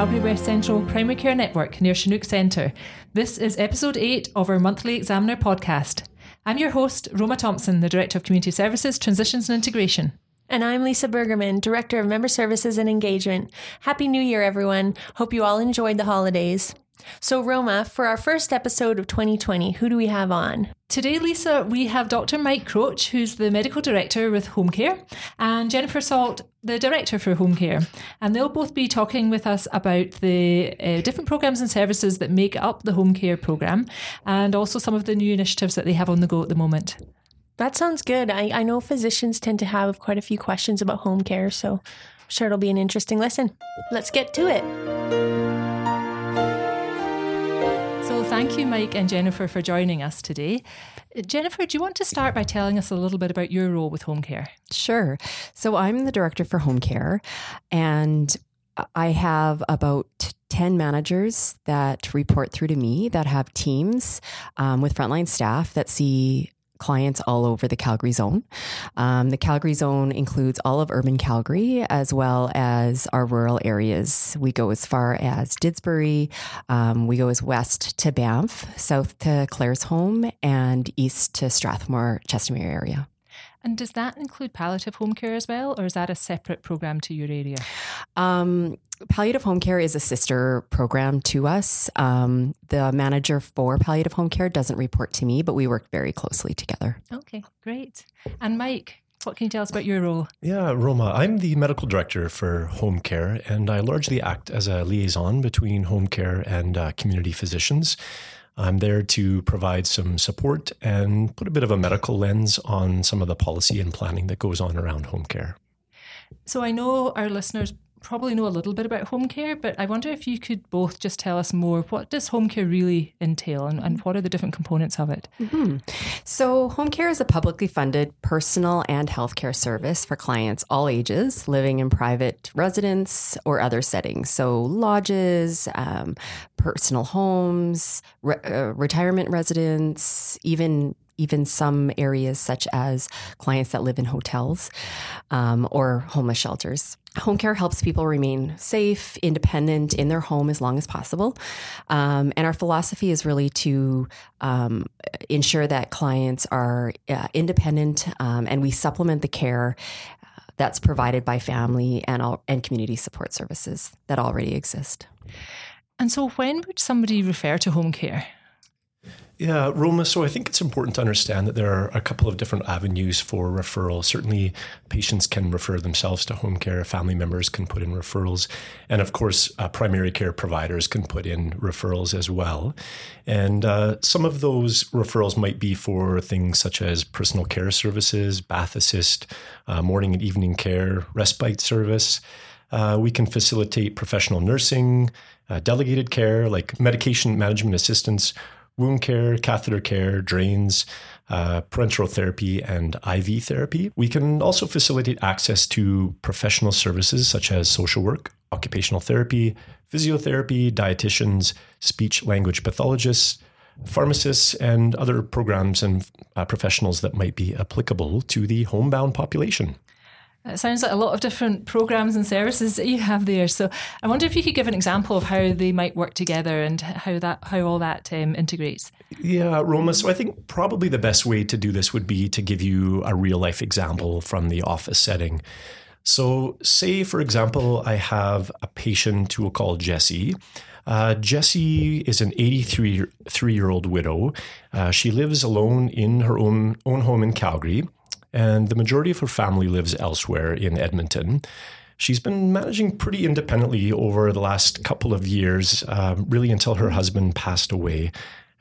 Calgary West Central Primary Care Network near Chinook Centre. This is episode 8 of our monthly Examiner podcast. I'm your host, Roma Thomson, the Director of Community Services, Transitions and Integration. And I'm Lisa Bergerman, Director of Member Services and Engagement. Happy New Year, everyone. Hope you all enjoyed the holidays. So, Roma, for our first episode of 2020, who do we have on? Today, Lisa, we have Dr. Mike Croach, who's the Medical Director with Home Care, and Jennifer Salt, the Director for Home Care. And they'll both be talking with us about the uh, different programs and services that make up the Home Care program and also some of the new initiatives that they have on the go at the moment. That sounds good. I, I know physicians tend to have quite a few questions about home care, so I'm sure it'll be an interesting lesson. Let's get to it. Thank you, Mike and Jennifer, for joining us today. Jennifer, do you want to start by telling us a little bit about your role with home care? Sure. So, I'm the director for home care, and I have about 10 managers that report through to me that have teams um, with frontline staff that see clients all over the Calgary zone. Um, the Calgary zone includes all of urban Calgary as well as our rural areas. We go as far as Didsbury, um, we go as west to Banff, south to Claire's Claresholm, and east to Strathmore, Chestermere area. And does that include palliative home care as well, or is that a separate program to your area? Um, palliative home care is a sister program to us. Um, the manager for palliative home care doesn't report to me, but we work very closely together. Okay, great. And Mike, what can you tell us about your role? Yeah, Roma, I'm the medical director for home care, and I largely act as a liaison between home care and uh, community physicians. I'm there to provide some support and put a bit of a medical lens on some of the policy and planning that goes on around home care. So I know our listeners probably know a little bit about home care, but I wonder if you could both just tell us more. What does home care really entail and, and what are the different components of it? Mm-hmm. So, home care is a publicly funded personal and healthcare service for clients all ages living in private residence or other settings. So, lodges, um, personal homes, re- uh, retirement residents, even even some areas such as clients that live in hotels um, or homeless shelters. Home care helps people remain safe, independent in their home as long as possible. Um, and our philosophy is really to um, ensure that clients are uh, independent um, and we supplement the care uh, that's provided by family and, all, and community support services that already exist. And so, when would somebody refer to home care? Yeah, Roma. So I think it's important to understand that there are a couple of different avenues for referral. Certainly, patients can refer themselves to home care, family members can put in referrals, and of course, uh, primary care providers can put in referrals as well. And uh, some of those referrals might be for things such as personal care services, bath assist, uh, morning and evening care, respite service. Uh, we can facilitate professional nursing, uh, delegated care like medication management assistance wound care, catheter care, drains, uh, parenteral therapy, and IV therapy. We can also facilitate access to professional services such as social work, occupational therapy, physiotherapy, dietitians, speech language pathologists, pharmacists, and other programs and uh, professionals that might be applicable to the homebound population. It sounds like a lot of different programs and services that you have there. So I wonder if you could give an example of how they might work together and how that how all that um, integrates. Yeah, Roma. So I think probably the best way to do this would be to give you a real life example from the office setting. So, say for example, I have a patient who we'll call Jessie. Uh, Jessie is an 83 year old widow. Uh, she lives alone in her own own home in Calgary and the majority of her family lives elsewhere in Edmonton. She's been managing pretty independently over the last couple of years, uh, really until her husband passed away.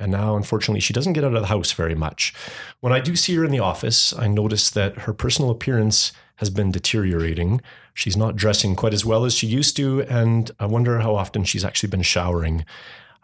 And now, unfortunately, she doesn't get out of the house very much. When I do see her in the office, I notice that her personal appearance has been deteriorating. She's not dressing quite as well as she used to, and I wonder how often she's actually been showering.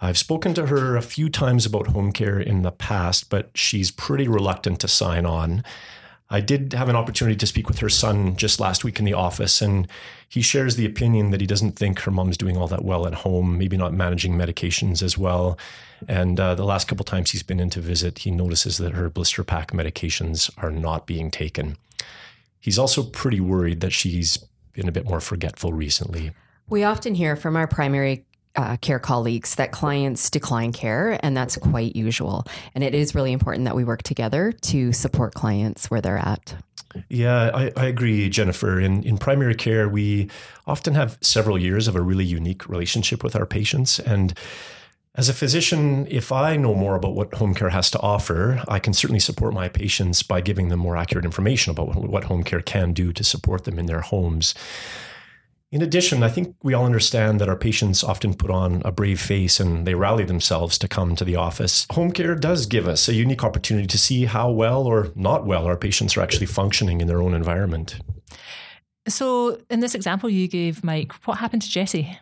I've spoken to her a few times about home care in the past, but she's pretty reluctant to sign on. I did have an opportunity to speak with her son just last week in the office, and he shares the opinion that he doesn't think her mom's doing all that well at home, maybe not managing medications as well. And uh, the last couple times he's been in to visit, he notices that her blister pack medications are not being taken. He's also pretty worried that she's been a bit more forgetful recently. We often hear from our primary uh, care colleagues that clients decline care, and that's quite usual. And it is really important that we work together to support clients where they're at. Yeah, I, I, agree, Jennifer. In, in primary care, we often have several years of a really unique relationship with our patients. And as a physician, if I know more about what home care has to offer, I can certainly support my patients by giving them more accurate information about what home care can do to support them in their homes. In addition, I think we all understand that our patients often put on a brave face and they rally themselves to come to the office. Home care does give us a unique opportunity to see how well or not well our patients are actually functioning in their own environment. So, in this example you gave, Mike, what happened to Jessie?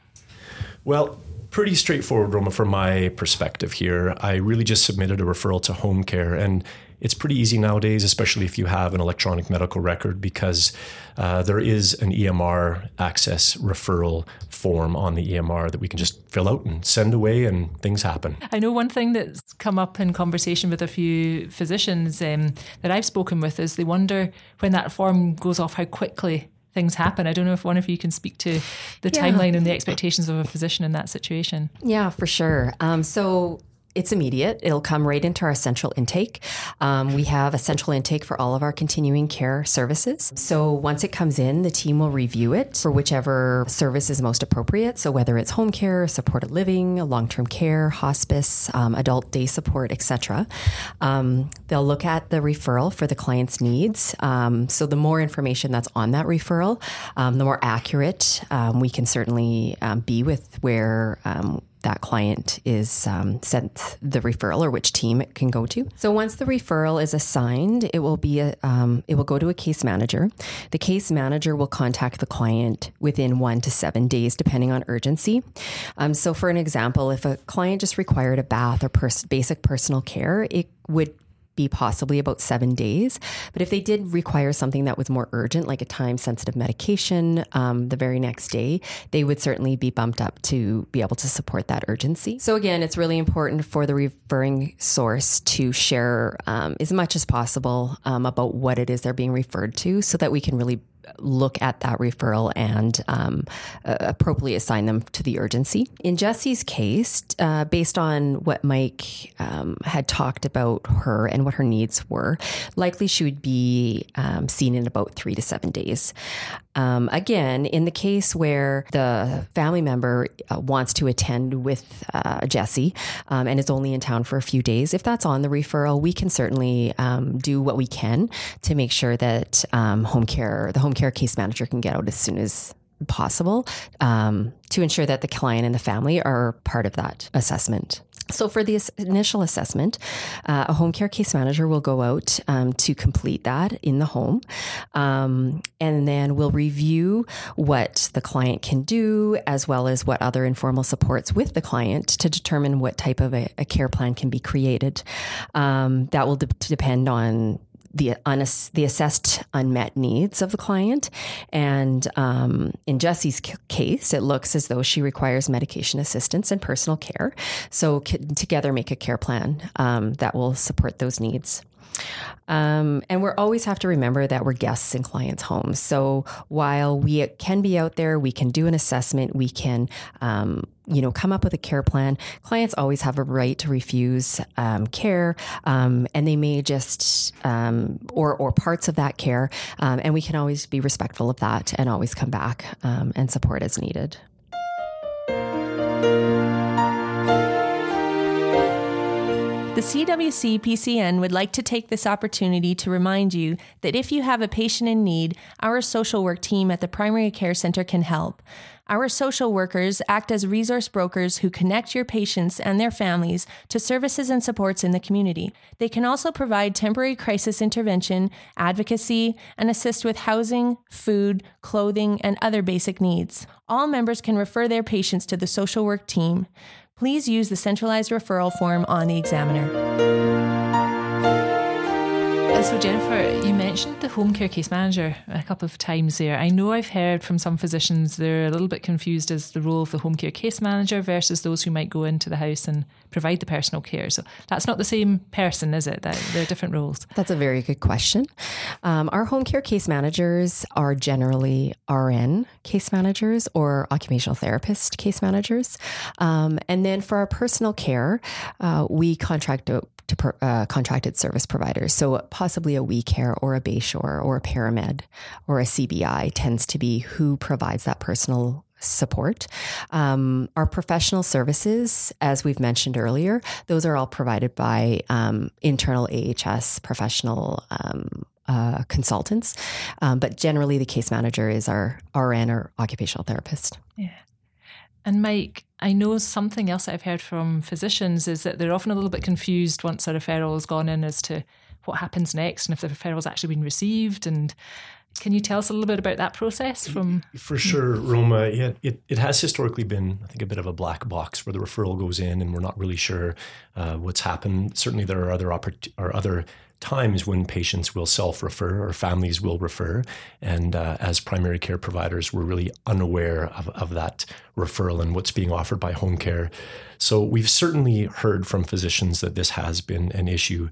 Well, pretty straightforward, Roma, from my perspective here. I really just submitted a referral to home care, and it's pretty easy nowadays, especially if you have an electronic medical record, because uh, there is an EMR access referral form on the EMR that we can just fill out and send away, and things happen. I know one thing that's come up in conversation with a few physicians um, that I've spoken with is they wonder when that form goes off how quickly things happen. I don't know if one of you can speak to the yeah. timeline and the expectations of a physician in that situation. Yeah, for sure. Um, so it's immediate. It'll come right into our central intake. Um, we have a central intake for all of our continuing care services. So once it comes in, the team will review it for whichever service is most appropriate. So whether it's home care, supported living, long-term care, hospice, um, adult day support, etc. Um, they'll look at the referral for the client's needs. Um, so the more information that's on that referral, um, the more accurate um, we can certainly be with where that client is um, sent the referral or which team it can go to. So once the referral is assigned, it will be a, um, it will go to a case manager. The case manager will contact the client within one to seven days, depending on urgency. Um, so for an example, if a client just required a bath or pers- basic personal care, it would be possibly about seven days. But if they did require something that was more urgent, like a time sensitive medication, um, the very next day, they would certainly be bumped up to be able to support that urgency. So, again, it's really important for the referring source to share um, as much as possible um, about what it is they're being referred to so that we can really look at that referral and um, uh, appropriately assign them to the urgency. In Jessie's case, uh, based on what Mike um, had talked about her and what her needs were, likely she would be um, seen in about three to seven days. Um, again, in the case where the family member uh, wants to attend with uh, Jessie um, and is only in town for a few days, if that's on the referral, we can certainly um, do what we can to make sure that um, home care, the home care case manager, can get out as soon as possible um, to ensure that the client and the family are part of that assessment. So, for the initial assessment, uh, a home care case manager will go out um, to complete that in the home. Um, and then we'll review what the client can do, as well as what other informal supports with the client to determine what type of a, a care plan can be created. Um, that will de- depend on the unass- the assessed unmet needs of the client. And um, in Jessie's c- case, it looks as though she requires medication assistance and personal care. So c- together, make a care plan um, that will support those needs. Um, and we always have to remember that we're guests in clients' homes. So while we can be out there, we can do an assessment, we can, um, you know, come up with a care plan. Clients always have a right to refuse um, care, um, and they may just um, or or parts of that care, um, and we can always be respectful of that and always come back and support as needed. The CWC PCN would like to take this opportunity to remind you that if you have a patient in need, our social work team at the Primary Care Center can help. Our social workers act as resource brokers who connect your patients and their families to services and supports in the community. They can also provide temporary crisis intervention, advocacy, and assist with housing, food, clothing, and other basic needs. All members can refer their patients to the social work team please use the centralized referral form on the examiner. So, Jennifer, you mentioned the home care case manager a couple of times there. I know I've heard from some physicians they're a little bit confused as the role of the home care case manager versus those who might go into the house and provide the personal care. So, that's not the same person, is it? They're different roles. That's a very good question. Um, our home care case managers are generally RN case managers or occupational therapist case managers. Um, and then for our personal care, uh, we contract out to per, uh, contracted service providers. So possibly a WeCare or a Bayshore or a Paramed or a CBI tends to be who provides that personal support. Um, our professional services, as we've mentioned earlier, those are all provided by um, internal AHS professional um, uh, consultants. Um, but generally, the case manager is our RN or occupational therapist. Yeah. And Mike, I know something else that I've heard from physicians is that they're often a little bit confused once a referral has gone in as to what happens next and if the referral's actually been received. And can you tell us a little bit about that process from For sure, Roma. Yeah, it, it has historically been, I think, a bit of a black box where the referral goes in and we're not really sure uh, what's happened. Certainly there are other oppor- or other times when patients will self refer or families will refer. And uh, as primary care providers, we're really unaware of, of that referral and what's being offered by home care. So we've certainly heard from physicians that this has been an issue.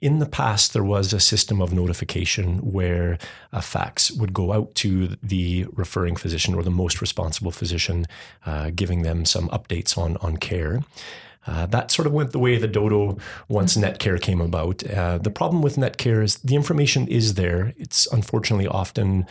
In the past, there was a system of notification where a fax would go out to the referring physician or the most responsible physician, uh, giving them some updates on, on care. Uh, that sort of went the way of the dodo once mm-hmm. Netcare came about. Uh, the problem with Netcare is the information is there. It's unfortunately often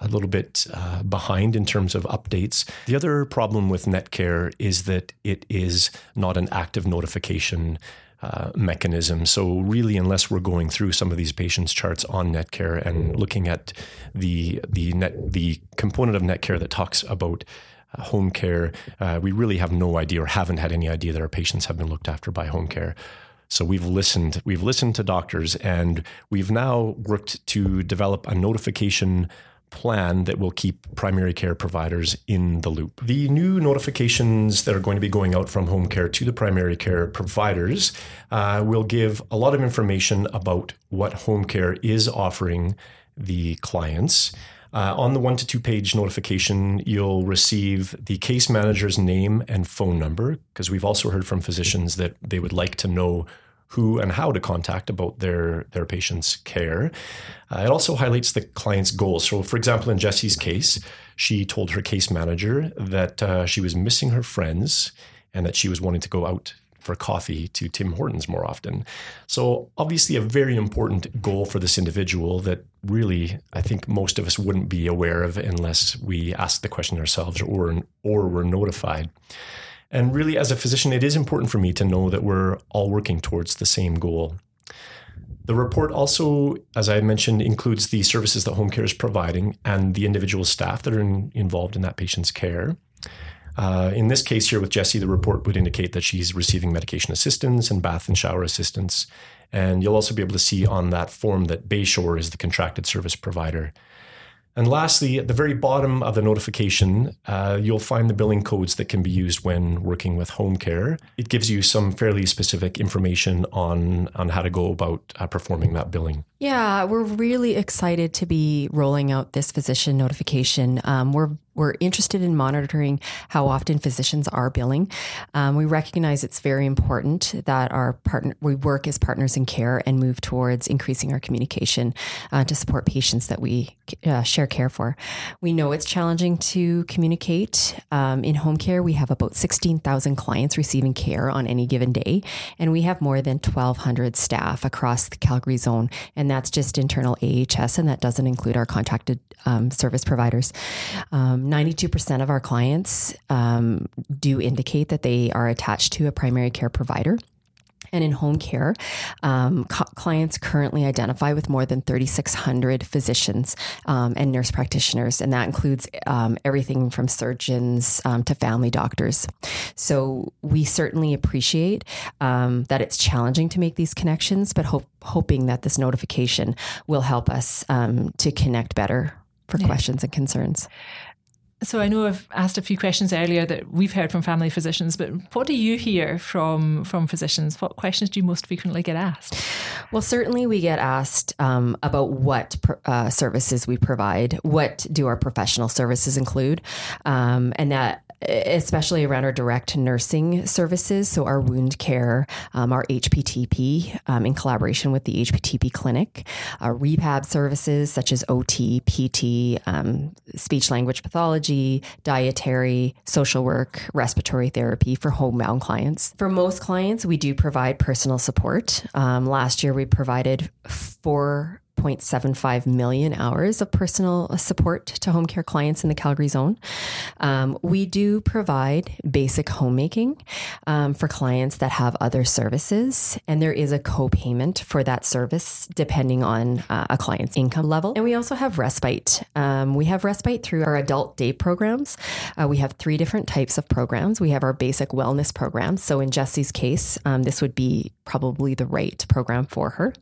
a little bit uh, behind in terms of updates. The other problem with Netcare is that it is not an active notification. Uh, mechanism. So really, unless we're going through some of these patients' charts on Netcare and looking at the the net the component of Netcare that talks about home care. Uh, we really have no idea or haven't had any idea that our patients have been looked after by home care. So we've listened, we've listened to doctors, and we've now worked to develop a notification plan that will keep primary care providers in the loop. The new notifications that are going to be going out from home care to the primary care providers uh, will give a lot of information about what home care is offering the clients. Uh, on the one to two page notification, you'll receive the case manager's name and phone number, because we've also heard from physicians that they would like to know who and how to contact about their, their patient's care. Uh, it also highlights the client's goals. So, for example, in Jessie's case, she told her case manager that uh, she was missing her friends and that she was wanting to go out for coffee to Tim Hortons more often. So, obviously, a very important goal for this individual that really I think most of us wouldn't be aware of unless we ask the question ourselves or, or were notified. And really, as a physician, it is important for me to know that we're all working towards the same goal. The report also, as I mentioned, includes the services that home care is providing and the individual staff that are in, involved in that patient's care. Uh, in this case here with Jessie, the report would indicate that she's receiving medication assistance and bath and shower assistance. And you'll also be able to see on that form that Bayshore is the contracted service provider. And lastly, at the very bottom of the notification, uh, you'll find the billing codes that can be used when working with home care. It gives you some fairly specific information on, on how to go about uh, performing that billing. Yeah, we're really excited to be rolling out this physician notification. Um, we're we're interested in monitoring how often physicians are billing. Um, we recognize it's very important that our partner we work as partners in care and move towards increasing our communication uh, to support patients that we uh, share care for. We know it's challenging to communicate um, in home care. We have about sixteen thousand clients receiving care on any given day, and we have more than twelve hundred staff across the Calgary zone, and that's just internal AHS, and that doesn't include our contracted um, service providers. Um, 92% of our clients um, do indicate that they are attached to a primary care provider. And in home care, um, co- clients currently identify with more than 3,600 physicians um, and nurse practitioners, and that includes um, everything from surgeons um, to family doctors. So we certainly appreciate um, that it's challenging to make these connections, but hope, hoping that this notification will help us um, to connect better for yeah. questions and concerns. So I know I've asked a few questions earlier that we've heard from family physicians, but what do you hear from from physicians? What questions do you most frequently get asked? Well, certainly we get asked um, about what uh, services we provide. What do our professional services include? Um, and that especially around our direct nursing services. So, our wound care, um, our HPTP um, in collaboration with the HPTP clinic, our rehab services such as OT, PT, um, speech language pathology, dietary, social work, respiratory therapy for homebound clients. For most clients, we do provide personal support. Um, last year, we provided four 1.75 million hours of personal support to home care clients in the Calgary zone. Um, we do provide basic homemaking um, for clients that have other services, and there is a co payment for that service depending on uh, a client's income level. And we also have respite. Um, we have respite through our adult day programs. Uh, we have three different types of programs. We have our basic wellness program. So, in Jessie's case, um, this would be probably the right program for her.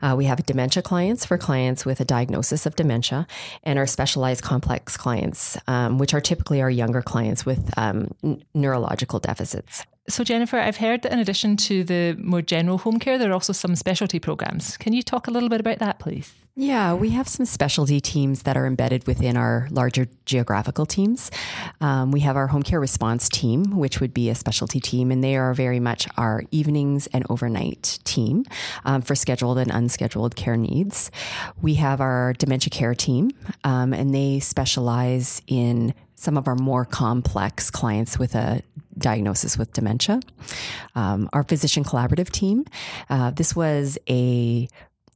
Uh, we have dementia clients for clients with a diagnosis of dementia and our specialized complex clients, um, which are typically our younger clients with um, n- neurological deficits. So, Jennifer, I've heard that in addition to the more general home care, there are also some specialty programs. Can you talk a little bit about that, please? Yeah, we have some specialty teams that are embedded within our larger geographical teams. Um, we have our home care response team, which would be a specialty team, and they are very much our evenings and overnight team um, for scheduled and unscheduled care needs. We have our dementia care team, um, and they specialize in some of our more complex clients with a diagnosis with dementia. Um, our physician collaborative team, uh, this was a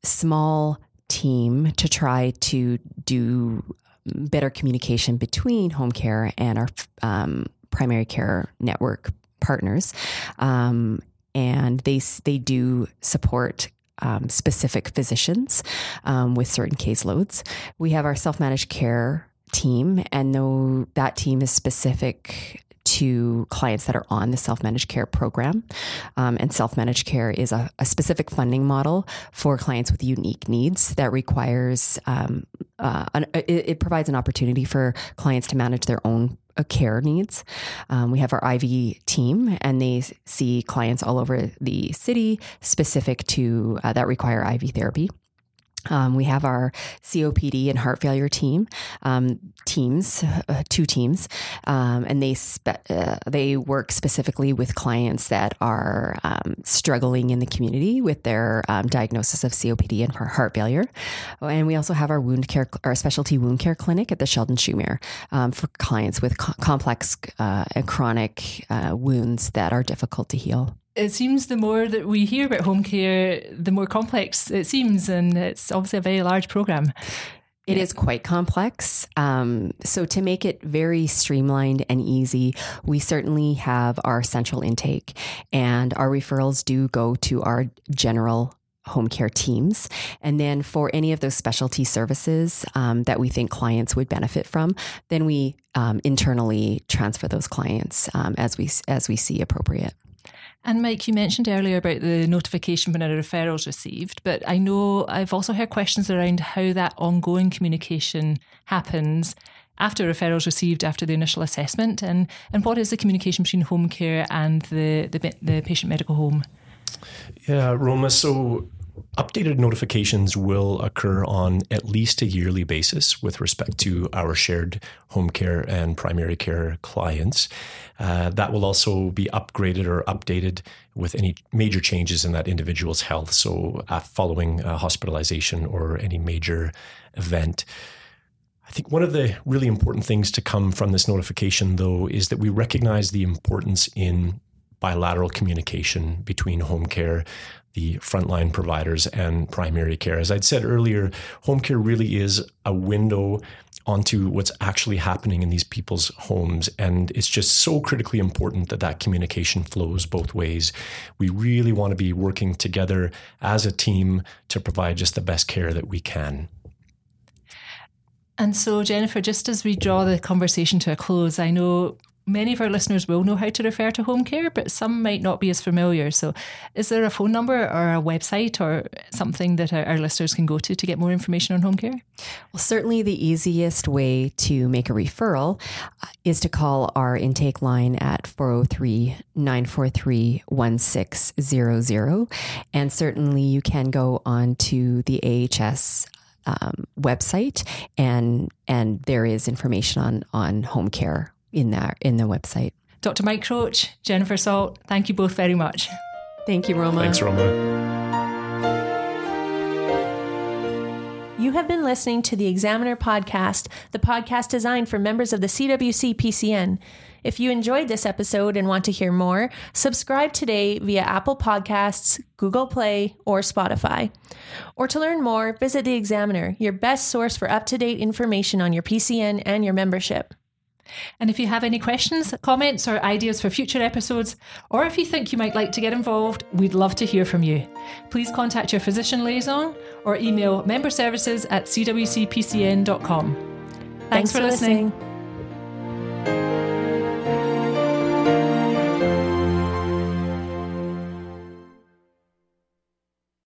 small team to try to do better communication between home care and our um, primary care network partners. Um, and they, they do support um, specific physicians um, with certain caseloads. We have our self managed care team, and though that team is specific to clients that are on the self managed care program. Um, and self managed care is a, a, specific funding model for clients with unique needs that requires, um, uh, an, it, it, provides an opportunity for clients to manage their own uh, care needs. Um, we have our IV team, and they see clients all over the city specific to uh, that require IV therapy. Um, we have our COPD and heart failure team, um, teams, uh, two teams, um, and they spe- uh, they work specifically with clients that are um, struggling in the community with their um, diagnosis of COPD and heart failure. And we also have our wound care, our specialty wound care clinic at the Sheldon Chumir um, for clients with co- complex uh, and chronic uh, wounds that are difficult to heal it seems the more that we hear about home care, the more complex it seems, and it's obviously a very large program. It is quite complex. Um, so, to make it very streamlined and easy, we certainly have our central intake, and our referrals do go to our general home care teams. And then for any of those specialty services um, that we think clients would benefit from, then we um, internally transfer those clients um, as we as we see appropriate. And Mike, you mentioned earlier about the notification when a referral is received, but I know I've also heard questions around how that ongoing communication happens after referrals received after the initial assessment, and and what is the communication between home care and the the, the patient medical home? Yeah, Roma. So Updated notifications will occur on at least a yearly basis with respect to our shared home care and primary care clients. Uh, that will also be upgraded or updated with any major changes in that individual's health. So, uh, following hospitalization or any major event. I think one of the really important things to come from this notification, though, is that we recognize the importance in bilateral communication between home care, the frontline providers, and primary care. As I'd said earlier, home care really is a window onto what's actually happening in these people's homes. And it's just so critically important that that communication flows both ways. We really want to be working together as a team to provide just the best care that we can. And so, Jennifer, just as we draw the conversation to a close, I know many of our listeners will know how to refer to home care, but some might not be as familiar. So, is there a phone number or a website or something that our, our listeners can go to to get more information on home care? Well, certainly the easiest way to make a referral uh, is to call our intake line at 403 943 1600. And certainly you can go on to the AHS um, website and and there is information on on home care in that in the website. Dr. Mike Croach, Jennifer Salt, thank you both very much. Thank you, Roma. Thanks, Roma. You have been listening to the Examiner Podcast, the podcast designed for members of the CWC PCN. If you enjoyed this episode and want to hear more, subscribe today via Apple Podcasts, Google Play, or Spotify. Or to learn more, visit The Examiner, your best source for up to date information on your PCN and your membership. And if you have any questions, comments, or ideas for future episodes, or if you think you might like to get involved, we'd love to hear from you. Please contact your physician liaison or email memberservices at cwcpcn.com. Thanks, Thanks for, listening. listening.